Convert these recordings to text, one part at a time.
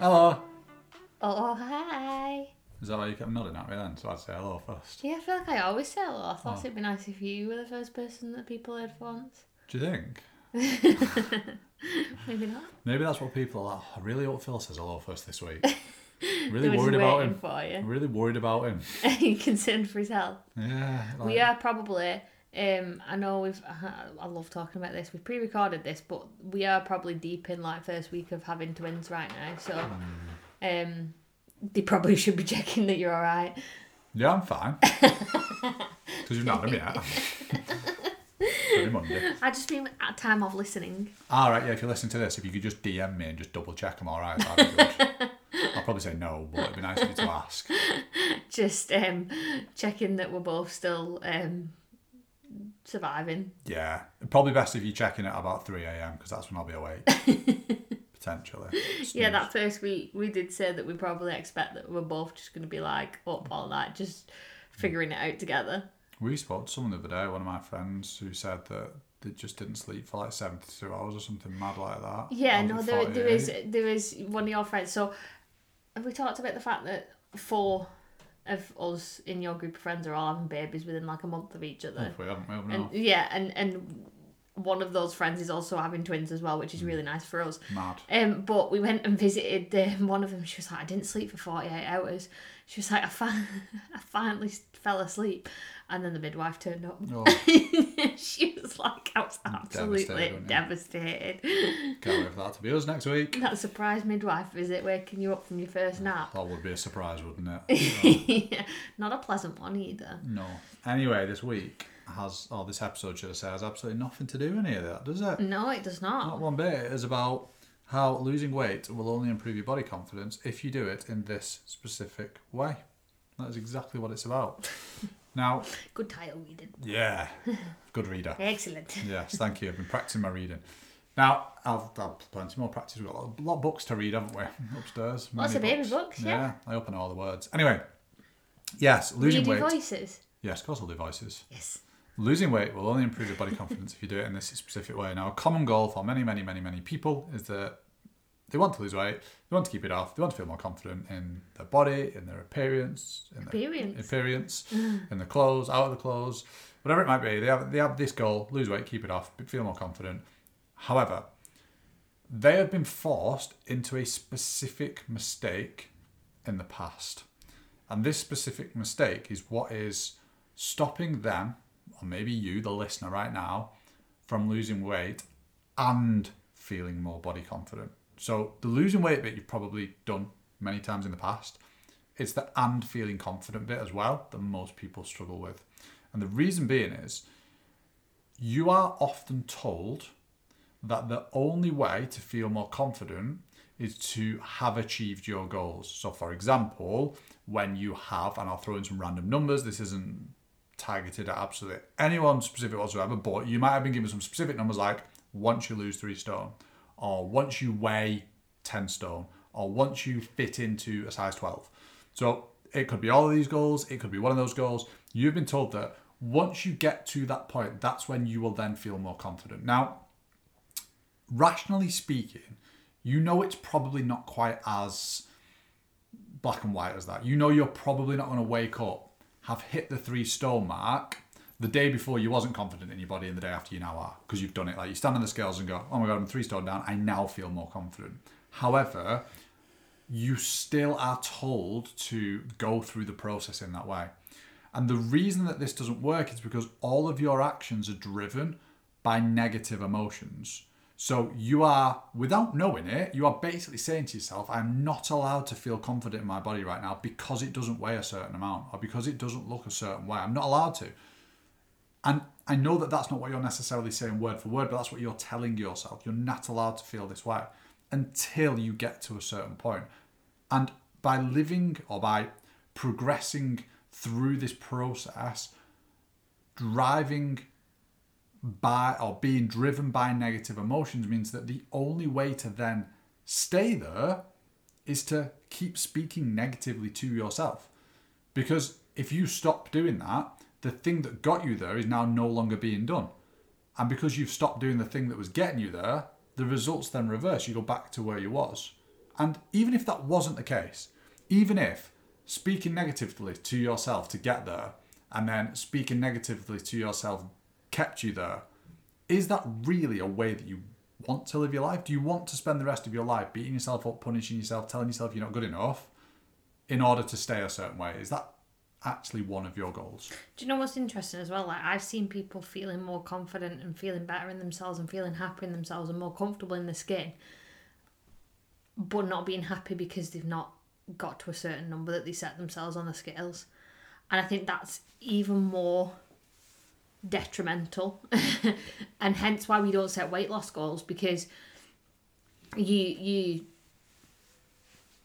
Hello. Oh, hi. Is that why you kept nodding at me then? So I'd say hello first. Yeah, I feel like I always say hello. I thought Oh. it'd be nice if you were the first person that people heard for once. Do you think? Maybe not. Maybe that's what people are like. I really hope Phil says hello first this week. They really were just worried about waiting him. for you. really worried about him. you concerned for his health. Yeah. Like, We are probably. Um, I know we've. I love talking about this. We've pre-recorded this, but we are probably deep in like first week of having twins right now. So, Hmm. um, they probably should be checking that you're all right. Yeah, I'm fine. Because you've not had him yet. Monday. I just mean at a time of listening. All right, yeah. If you listen to this, if you could just DM me and just double check I'm all right, that'd be good. I'll probably say no, but it'd be nice of you to ask. Just um, checking that we're both still um, surviving. Yeah, probably best if you check in at about three a.m. because that's when I'll be awake. Potentially. Yeah, that first week we did say that we probably expect that we're both just going to be like up all night, just hmm. figuring it out together. We spoke to someone the other day, one of my friends, who said that they just didn't sleep for like 72 hours or something mad like that. Yeah, no, there, there is there is one of your friends. So have we talked about the fact that four of us in your group of friends are all having babies within like a month of each other? Haven't we? Haven't And yeah, and and one of those friends is also having twins as well, which is really nice for us. Mad. Um, but we went and visited um, one of them. She was like, I didn't sleep for 48 hours. She was like, I, fi- I finally fell asleep. And then the midwife turned up. Oh, she was like, I was absolutely Devastated, devastated. can't wait for that to be us next week. That surprise midwife visit waking you up from your first nap. That would be a surprise, wouldn't it? Not a pleasant one either. no. Anyway, this week has, or this episode, should I say, has absolutely nothing to do with any of that, does it? No, it does not. Not one bit. It is about how losing weight will only improve your body confidence if you do it in this specific way. That is exactly what it's about. now, Good title reading. yeah, good reader. Excellent. Yes, thank you. I've been practicing my reading. Now, I've, I've plenty more practice. We've got a lot of books to read, haven't we? Upstairs. Lots of baby books, yeah. I open all the words. Anyway, yes, losing Read your weight. voices. Yes, of course I'll do voices. Yes. Losing weight will only improve your body confidence if you do it in this specific way. Now, a common goal for many, many, many, many people is that they want to lose weight, they want to keep it off, they want to feel more confident in their body, in their appearance, in their Appearance. appearance, mm. in the clothes, out of the clothes, whatever it might be. They have they have this goal: lose weight, keep it off, feel more confident. However, they have been forced into a specific mistake in the past, and this specific mistake is what is stopping them, or maybe you, the listener, right now, from losing weight and feeling more body confident. So the losing weight bit you've probably done many times in the past. It's the and feeling confident bit as well that most people struggle with. And the reason being is you are often told that the only way to feel more confident is to have achieved your goals. So, for example, when you have, and I'll throw in some random numbers, this isn't targeted at absolutely anyone specific whatsoever, but you might have been given some specific numbers like once you lose three stone, or once you weigh 10 stone, or once you fit into a size 12. So, it could be all of these goals, it could be one of those goals. You've been told that once you get to that point, that's when you will then feel more confident. Now, rationally speaking, you know it's probably not quite as black and white as that. You know you're probably not going to wake up, have hit the three stone mark the day before you wasn't confident in your body and the day after you now are because you've done it. Like you stand on the scales and go, oh my god, I'm three stone down. I now feel more confident. However, you still are told to go through the process in that way. And the reason that this doesn't work is because all of your actions are driven by negative emotions. So you are, without knowing it, you are basically saying to yourself, I'm not allowed to feel confident in my body right now because it doesn't weigh a certain amount or because it doesn't look a certain way. I'm not allowed to. And I know that that's not what you're necessarily saying word for word, but that's what you're telling yourself. You're not allowed to feel this way until you get to a certain point. And by living or by progressing through this process, driving by or being driven by negative emotions means that the only way to then stay there is to keep speaking negatively to yourself. Because if you stop doing that, the thing that got you there is now no longer being done. And because you've stopped doing the thing that was getting you there, the results then reverse. You go back to where you was. And even if that wasn't the case, even if speaking negatively to yourself to get there and then speaking negatively to yourself kept you there, is that really a way that you want to live your life? Do you want to spend the rest of your life beating yourself up, punishing yourself, telling yourself you're not good enough in order to stay a certain way? Is that actually one of your goals? Do you know what's interesting as well? Like I've seen people feeling more confident and feeling better in themselves and feeling happy in themselves and more comfortable in their skin, but not being happy because they've not got to a certain number that they set themselves on the scales. And I think that's even more detrimental and hence why we don't set weight loss goals because you you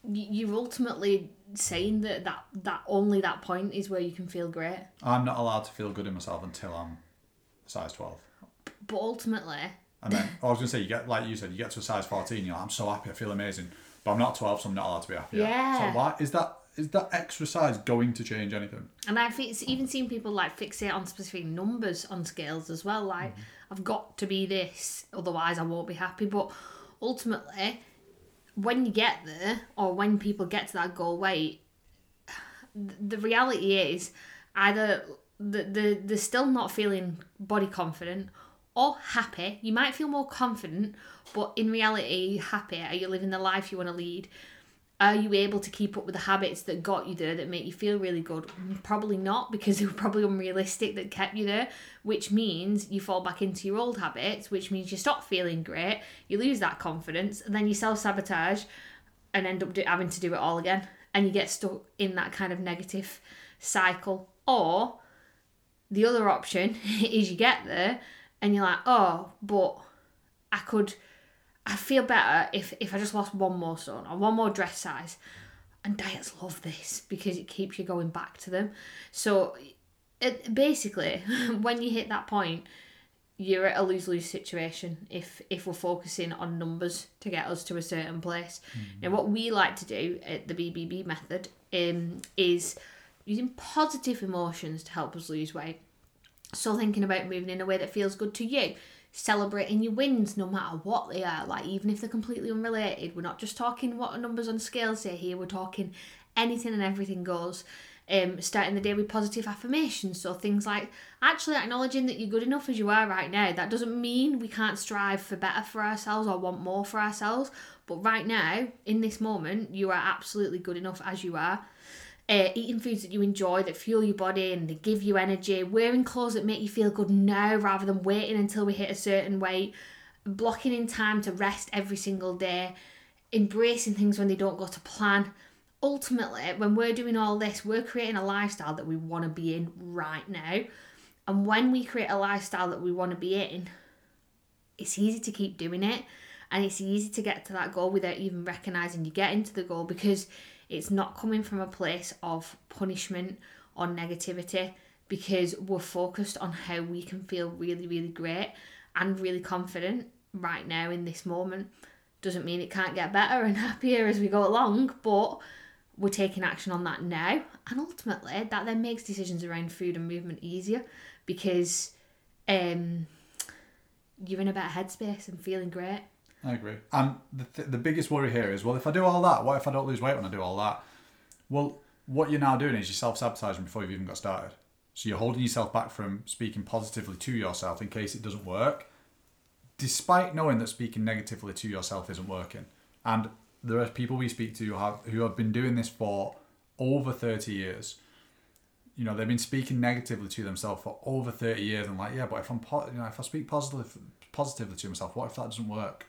you're ultimately saying that, that that only that point is where you can feel great I'm not allowed to feel good in myself until I'm size 12. but ultimately And then I was going to say, you get like you said, you get to a size 14, you're like, I'm so happy, I feel amazing. But I'm not 12, so I'm not allowed to be happy. yet. Yeah. So why is that? Is that extra size going to change anything? And I've even seen people like fixate on specific numbers on scales as well. Like, mm-hmm. I've got to be this, otherwise I won't be happy. But ultimately, when you get there, or when people get to that goal weight, the reality is either the, the, they're still not feeling body confident or happy. You might feel more confident, but in reality, happy? Are you living the life you want to lead? Are you able to keep up with the habits that got you there that make you feel really good? Probably not, because they were probably unrealistic that kept you there, which means you fall back into your old habits, which means you stop feeling great, you lose that confidence, and then you self sabotage and end up do- having to do it all again. And you get stuck in that kind of negative cycle. Or the other option is you get there and you're like, oh, but I could, I feel better if, if I just lost one more stone or one more dress size. And diets love this because it keeps you going back to them. So it, basically, when you hit that point, you're at a lose lose situation if if we're focusing on numbers to get us to a certain place. Now, what we like to do at the BBB method um, is using positive emotions to help us lose weight. So thinking about moving in a way that feels good to you, celebrating your wins no matter what they are, like even if they're completely unrelated. We're not just talking what numbers on scales say here, we're talking anything and everything goes. Um, starting the day with positive affirmations. So things like actually acknowledging that you're good enough as you are right now. That doesn't mean we can't strive for better for ourselves or want more for ourselves. But right now, in this moment, you are absolutely good enough as you are uh, eating foods that you enjoy that fuel your body and they give you energy, wearing clothes that make you feel good now rather than waiting until we hit a certain weight, blocking in time to rest every single day, embracing things when they don't go to plan. Ultimately, when we're doing all this, we're creating a lifestyle that we want to be in right now. And when we create a lifestyle that we want to be in, it's easy to keep doing it and it's easy to get to that goal without even recognizing you get into the goal because it's not coming from a place of punishment or negativity because we're focused on how we can feel really, really great and really confident right now in this moment. Doesn't mean it can't get better and happier as we go along, but we're taking action on that now. And ultimately, that then makes decisions around food and movement easier because um, you're in a better headspace and feeling great. I agree. And the, th- the biggest worry here is, well, if I do all that, what if I don't lose weight when I do all that? Well, what you're now doing is you're self sabotaging before you've even got started. So you're holding yourself back from speaking positively to yourself in case it doesn't work, despite knowing that speaking negatively to yourself isn't working. And there are people we speak to who have, who have been doing this for over 30 years. You know, they've been speaking negatively to themselves for over 30 years and like, yeah, but if I'm, po- you know, if I speak positively, positively to myself, what if that doesn't work?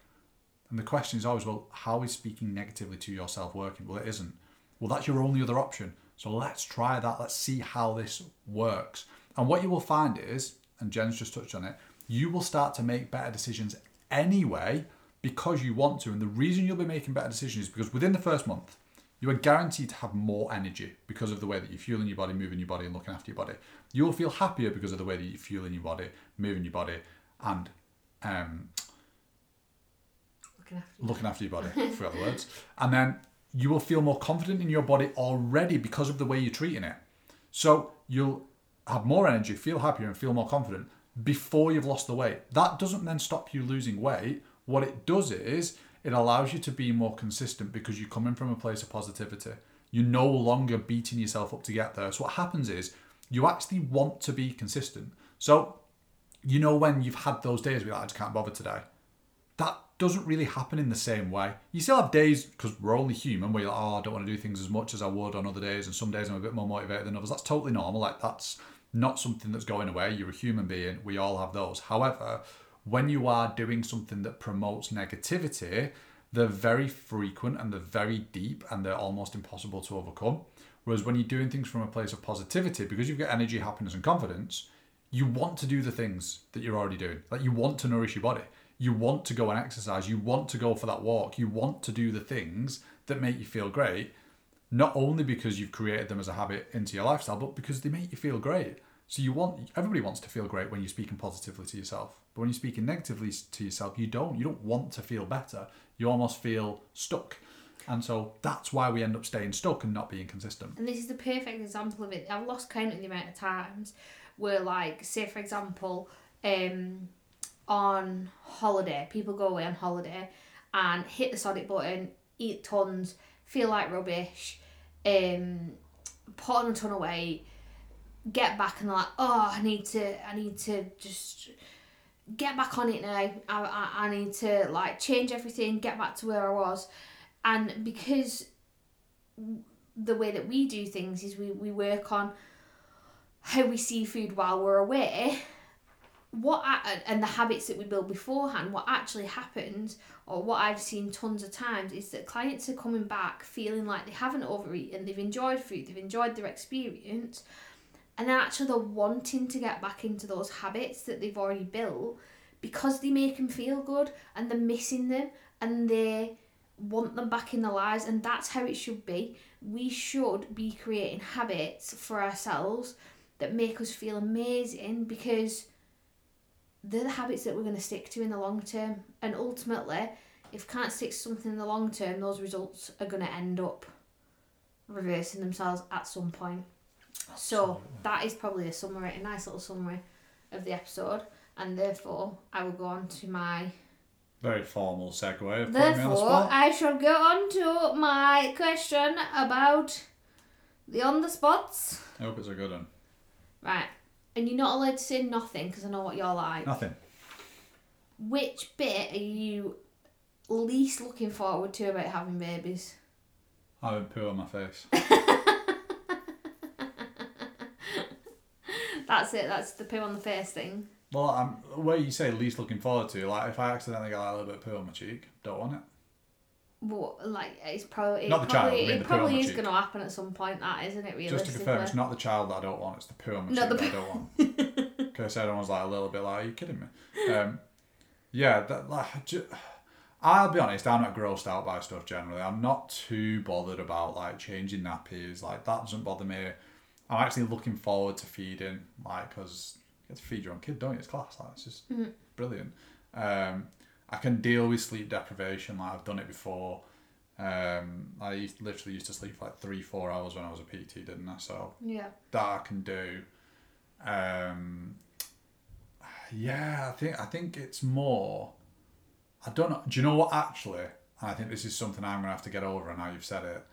And the question is always, well, how is speaking negatively to yourself working? Well, it isn't. Well, that's your only other option. So let's try that. Let's see how this works. And what you will find is, and Jen's just touched on it, you will start to make better decisions anyway because you want to. And the reason you'll be making better decisions is because within the first month, you are guaranteed to have more energy because of the way that you're fueling your body, moving your body, and looking after your body. You'll feel happier because of the way that you're fueling your body, moving your body, and um, Looking after looking after your body, I forgot the words. And then you will feel more confident in your body already because of the way you're treating it. So you'll have more energy, feel happier, and feel more confident before you've lost the weight. That doesn't then stop you losing weight. What it does is it allows you to be more consistent because you're coming from a place of positivity. You're no longer beating yourself up to get there. So what happens is you actually want to be consistent. So you know when you've had those days where like, I just can't bother today. Doesn't really happen in the same way. You still have days because we're only human where you're like, oh, I don't want to do things as much as I would on other days, and some days I'm a bit more motivated than others. That's totally normal. Like that's not something that's going away. You're a human being. We all have those. However, when you are doing something that promotes negativity, they're very frequent and they're very deep and they're almost impossible to overcome. Whereas when you're doing things from a place of positivity, because you've got energy, happiness, and confidence, you want to do the things that you're already doing. Like you want to nourish your body. You want to go and exercise. You want to go for that walk. You want to do the things that make you feel great, not only because you've created them as a habit into your lifestyle, but because they make you feel great. So you want everybody wants to feel great when you're speaking positively to yourself. But when you're speaking negatively to yourself, you don't. You don't want to feel better. You almost feel stuck. And so that's why we end up staying stuck and not being consistent. And this is the perfect example of it. I've lost count of the amount of times where, like, say for example, um, on holiday, people go away on holiday and hit the sonic button, eat tons, feel like rubbish, um, put on a ton of weight, get back and like, oh, I need to, I need to just get back on it now. I, I, I need to like change everything, get back to where I was. And because the way that we do things is we, we work on how we see food while we're away, what I, and the habits that we build beforehand, what actually happens, or what I've seen tons of times, is that clients are coming back feeling like they haven't overeaten, they've enjoyed food, they've enjoyed their experience, and then actually they're wanting to get back into those habits that they've already built because they make them feel good and they're missing them and they want them back in their lives and that's how it should be. We should be creating habits for ourselves that make us feel amazing because they're the habits that we're going to stick to in the long term and ultimately if can't stick to something in the long term those results are going to end up reversing themselves at some point so that is probably a summary, a nice little summary of the episode, and therefore I will go on to my. Very formal segue. Of putting me on the Therefore, spot. I shall go on to my question about the on the spots. I hope it's a good one. Right, and you're not allowed to say nothing because I know what you're like. Nothing. Which bit are you least looking forward to about having babies? Having poo on my face. That's it. That's the poo on the face thing. Well, I'm where you say least looking forward to. Like if I accidentally got a little bit of poo on my cheek, don't want it. But like it's probably it Not the child, probably, I mean it probably is going to happen at some point. That isn't it? Really. Just to confirm, it's not the child that I don't want; it's the poo on my No, the that I don't want. Because everyone was like a little bit like, "Are you kidding me?" Um, yeah, that like. Ju- I'll be honest, I'm not grossed out by stuff generally. I'm not too bothered about like changing nappies. Like that doesn't bother me. I'm actually looking forward to feeding, like, because you get to feed your own kid, don't you? It's class. Like, it's just brilliant. Um, I can deal with sleep deprivation. Like I've done it before. Um, I used, literally used to sleep like three, four hours when I was a PT, didn't I? So yeah. that I can do. Um, yeah, I think I think it's more. I don't know. Do you know what actually? And I think this is something I'm gonna have to get over. And now you've said it,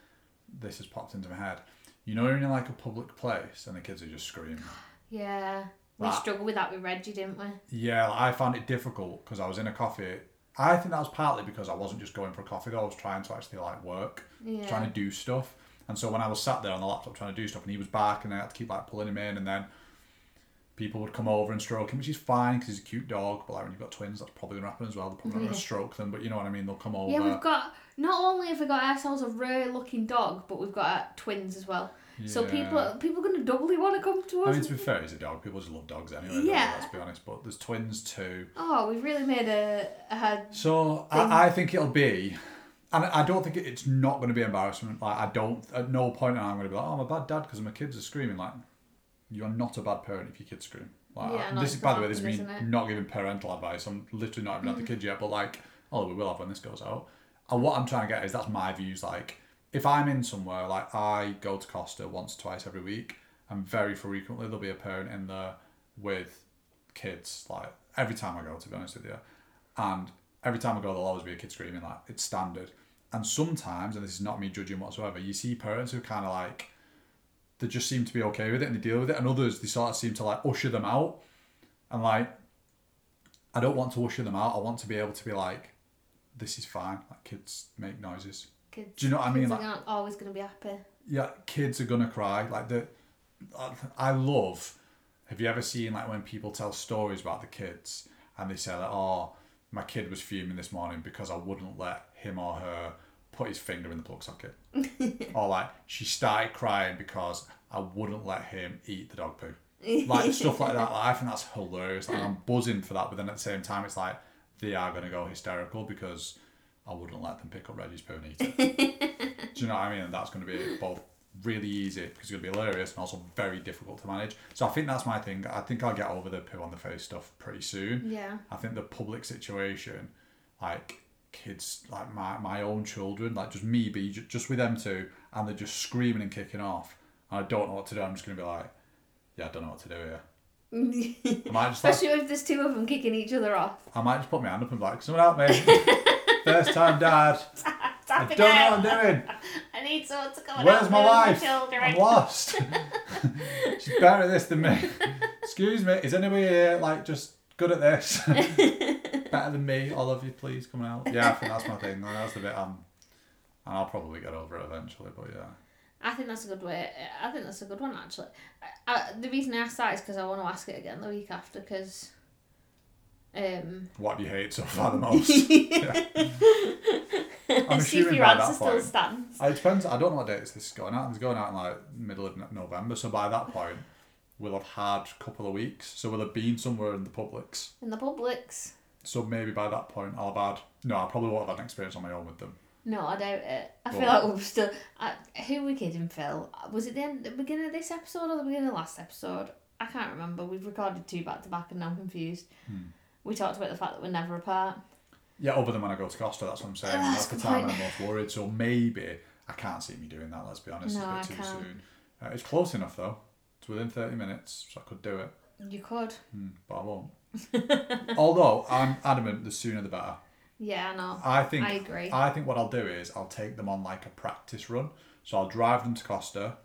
this has popped into my head. You know, you're in like a public place and the kids are just screaming. Yeah. We That- struggled with that with Reggie, didn't we? Yeah, like, I found it difficult because I was in a coffee. I think that was partly because I wasn't just going for a coffee though. I was trying to actually like work, Yeah. trying to do stuff. And so when I was sat there on the laptop trying to do stuff, and he was back, and I had to keep like pulling him in, and then people would come over and stroke him, which is fine because he's a cute dog. But like when you've got twins, that's probably gonna happen as well. They're probably Yeah. gonna stroke them, but you know what I mean. They'll come over. Yeah, we've got not only have we got ourselves a rare looking dog, but we've got uh, twins as well. So people people are gonna doubly want to come to us. I mean, to be fair, he's a dog. People just love dogs anyway. Yeah. Let's be honest. But there's twins too. oh, we've really made a, a So I, I think it'll be, and I don't think it- it's not going to be embarrassment. Like I don't, at no point am I going to be like, oh, I'm a bad dad because my kids are screaming. Like you're not a bad parent if your kids scream. Like Yeah, this is by the way, this is me isn't it? giving parental advice. I'm literally not even Mm. had the kids yet, but like, oh, we will have when this goes out. And what I'm trying to get is that's my views. Like if I'm in somewhere, like I go to Costa once, twice every week, and very frequently there'll be a parent in there with kids. Like every time I go, to be honest with you, and every time I go, there'll always be a kid screaming. Like it's standard. And sometimes, and this is not me judging whatsoever, you see parents who kind of like they just seem to be okay with it and they deal with it, and others they sort of seem to like usher them out. And like, I don't want to usher them out. I want to be able to be like, this is fine. Like kids make noises. Do you know what I mean? Kids Like- are not always going to be happy. yeah, kids are gonna cry. Like the, I love. Have you ever seen like when people tell stories about the kids and they say like, "Oh, my kid was fuming this morning because I wouldn't let him or her put his finger in the plug socket," or like she started crying because I wouldn't let him eat the dog poo. Like stuff like that. Like, I think that's hilarious. Like, I'm buzzing for that, but then at the same time, it's like they are gonna go hysterical because I wouldn't let them pick up Reggie's poo and. Do you know what I mean? And that's going to be both really easy because it's going to be hilarious and also very difficult to manage. So I think that's my thing. I think I'll get over the poo on the face stuff pretty soon. Yeah. I think the public situation, like kids, like my, my own children, like just me be just with them two, and they're just screaming and kicking off. And I don't know what to do. I'm just going to be like, yeah, I don't know what to do here. I might just like, Especially if there's two of them kicking each other off. I might just put my hand up and be like, someone help me. First time dad. I don't know what I'm doing. I need someone to come and Where's my wife? I'm lost. She's better at this than me. Excuse me, is anybody here like just good at this? better than me? All of you, please come out. Yeah, I think that's my thing. That's the bit I'm. And I'll probably get over it eventually, but yeah. I think that's a good way. I think that's a good one actually. I, I, the reason I asked that is because I want to ask it again the week after because. Um, What do you hate so far the most? I'm see if assuming your by answer that still point. stands. It depends. I don't know what dates this is going out. It's going out in like middle of November, so by that point, we'll have had a couple of weeks. So we'll have been somewhere in the Publix. In the Publix. So maybe by that point, I'll have had. No, I probably won't have had an experience on my own with them. No, I doubt it. I feel Well- like we're still. I, who were we kidding, Phil? Was it the, end, the beginning of this episode or the beginning of last episode? I can't remember. We've recorded two back to back and now I'm confused. Hmm. We talked about the fact that we're never apart. Yeah, other than when I go to Costa, that's what I'm saying. That's that's the time. I'm most worried. So maybe I can't see me doing that. Let's be honest, No, I it's a bit too can't. soon. Uh, it's close enough though. It's within thirty minutes, so I could do it, You could. Hmm, but I won't. Although I'm adamant, the sooner the better. Yeah, I know. I think. I agree. I think what I'll do is I'll take them on like a practice run. So I'll drive them to Costa.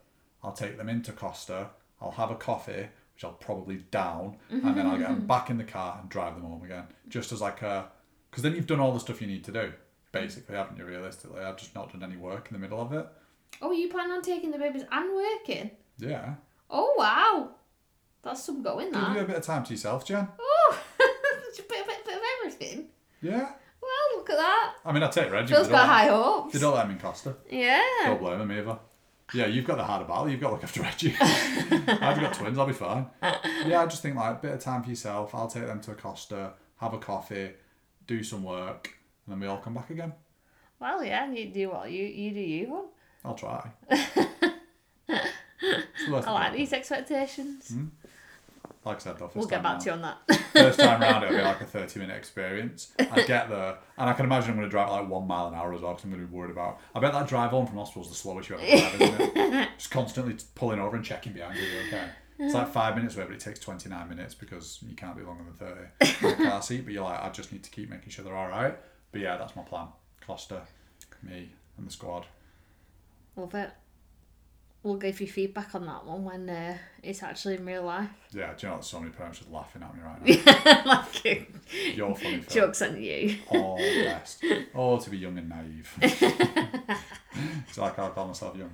I'll take them into Costa. I'll have a coffee, which I'll probably down, and then I'll get them back in the car and drive them home again. Just as like a, because then you've done all the stuff you need to do, basically, haven't you? Realistically, I've just not done any work in the middle of it. Oh, you plan on taking the babies and working? Yeah, Oh, wow. That's some going, there. give you a bit of time to yourself, Jen. Oh, a bit, bit, bit of everything. Yeah, Well, look at that. I mean, I take Reggie. Phil's got high hopes. They don't let him in Costa. Yeah. Don't blame him either. Yeah, you've got the harder battle. You've got to look after Reggie. I've got twins. I'll be fine. Yeah, I just think like a bit of time for yourself. I'll take them to a Costa, have a coffee, do some work, and then we all come back again. Well, yeah, you do what you you do you one. I'll try. I like these expectations. Hmm? Like I said, though, first we'll get back round- to you on that. First time round, it'll be like a 30 minute experience. I get there, and I can imagine I'm going to drive like one mile an hour as well because I'm going to be worried about. I bet that drive home from hospital is the slowest you ever drive, isn't it? Just constantly pulling over and checking behind you. Okay. It's like five minutes away, but it takes 29 minutes because you can't be longer than 30 in a car seat. But you're like, I just need to keep making sure they're all right. But yeah, that's my plan. Costa, me, and the squad. Love it. We'll give you feedback on that one when uh, it's actually in real life. Yeah, do you know? So many parents are laughing at me right now. like, You're funny. Phil. jokes on you. Oh, the best. Oh, to be young and naive. it's like I call myself young.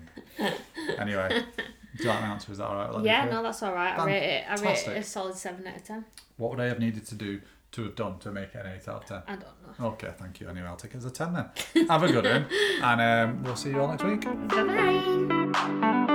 Anyway, do you like my answer? Is that all right? Yeah, no, that's all right. I rate it. I rate it a solid seven out of ten. What would I have needed to do to have done to make it an 8 out of 10? I don't know. Okay, thank you. Anyway, I'll take it as a 10 then. Have a good one. And um, we'll see you all next week. Bye bye.